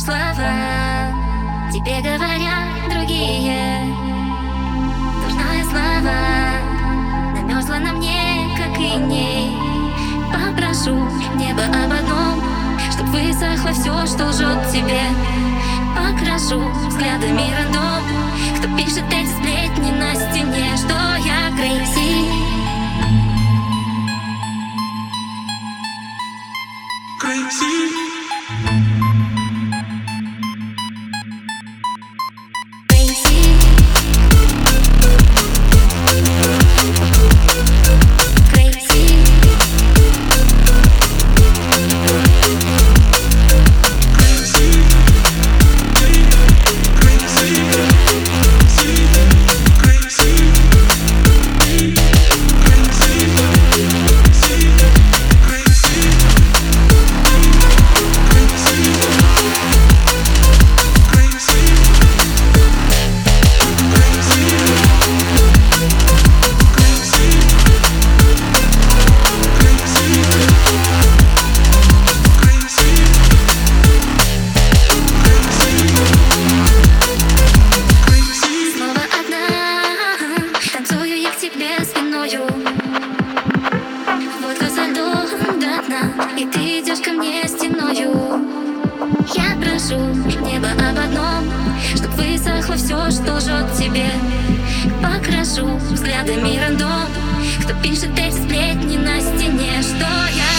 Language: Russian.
слова. Тебе говорят другие. Дурная слава Намерзла на мне, как и ней Попрошу небо об одном Чтоб высохло все, что лжет тебе. Покрашу взглядами рандом Кто пишет эти сплетни на стене. Что я крейзи Crazy идешь ко мне стеною Я прошу небо об одном Чтоб высохло все, что жжет тебе. Покрашу взглядами рандом Кто пишет эти сплетни на стене. Что я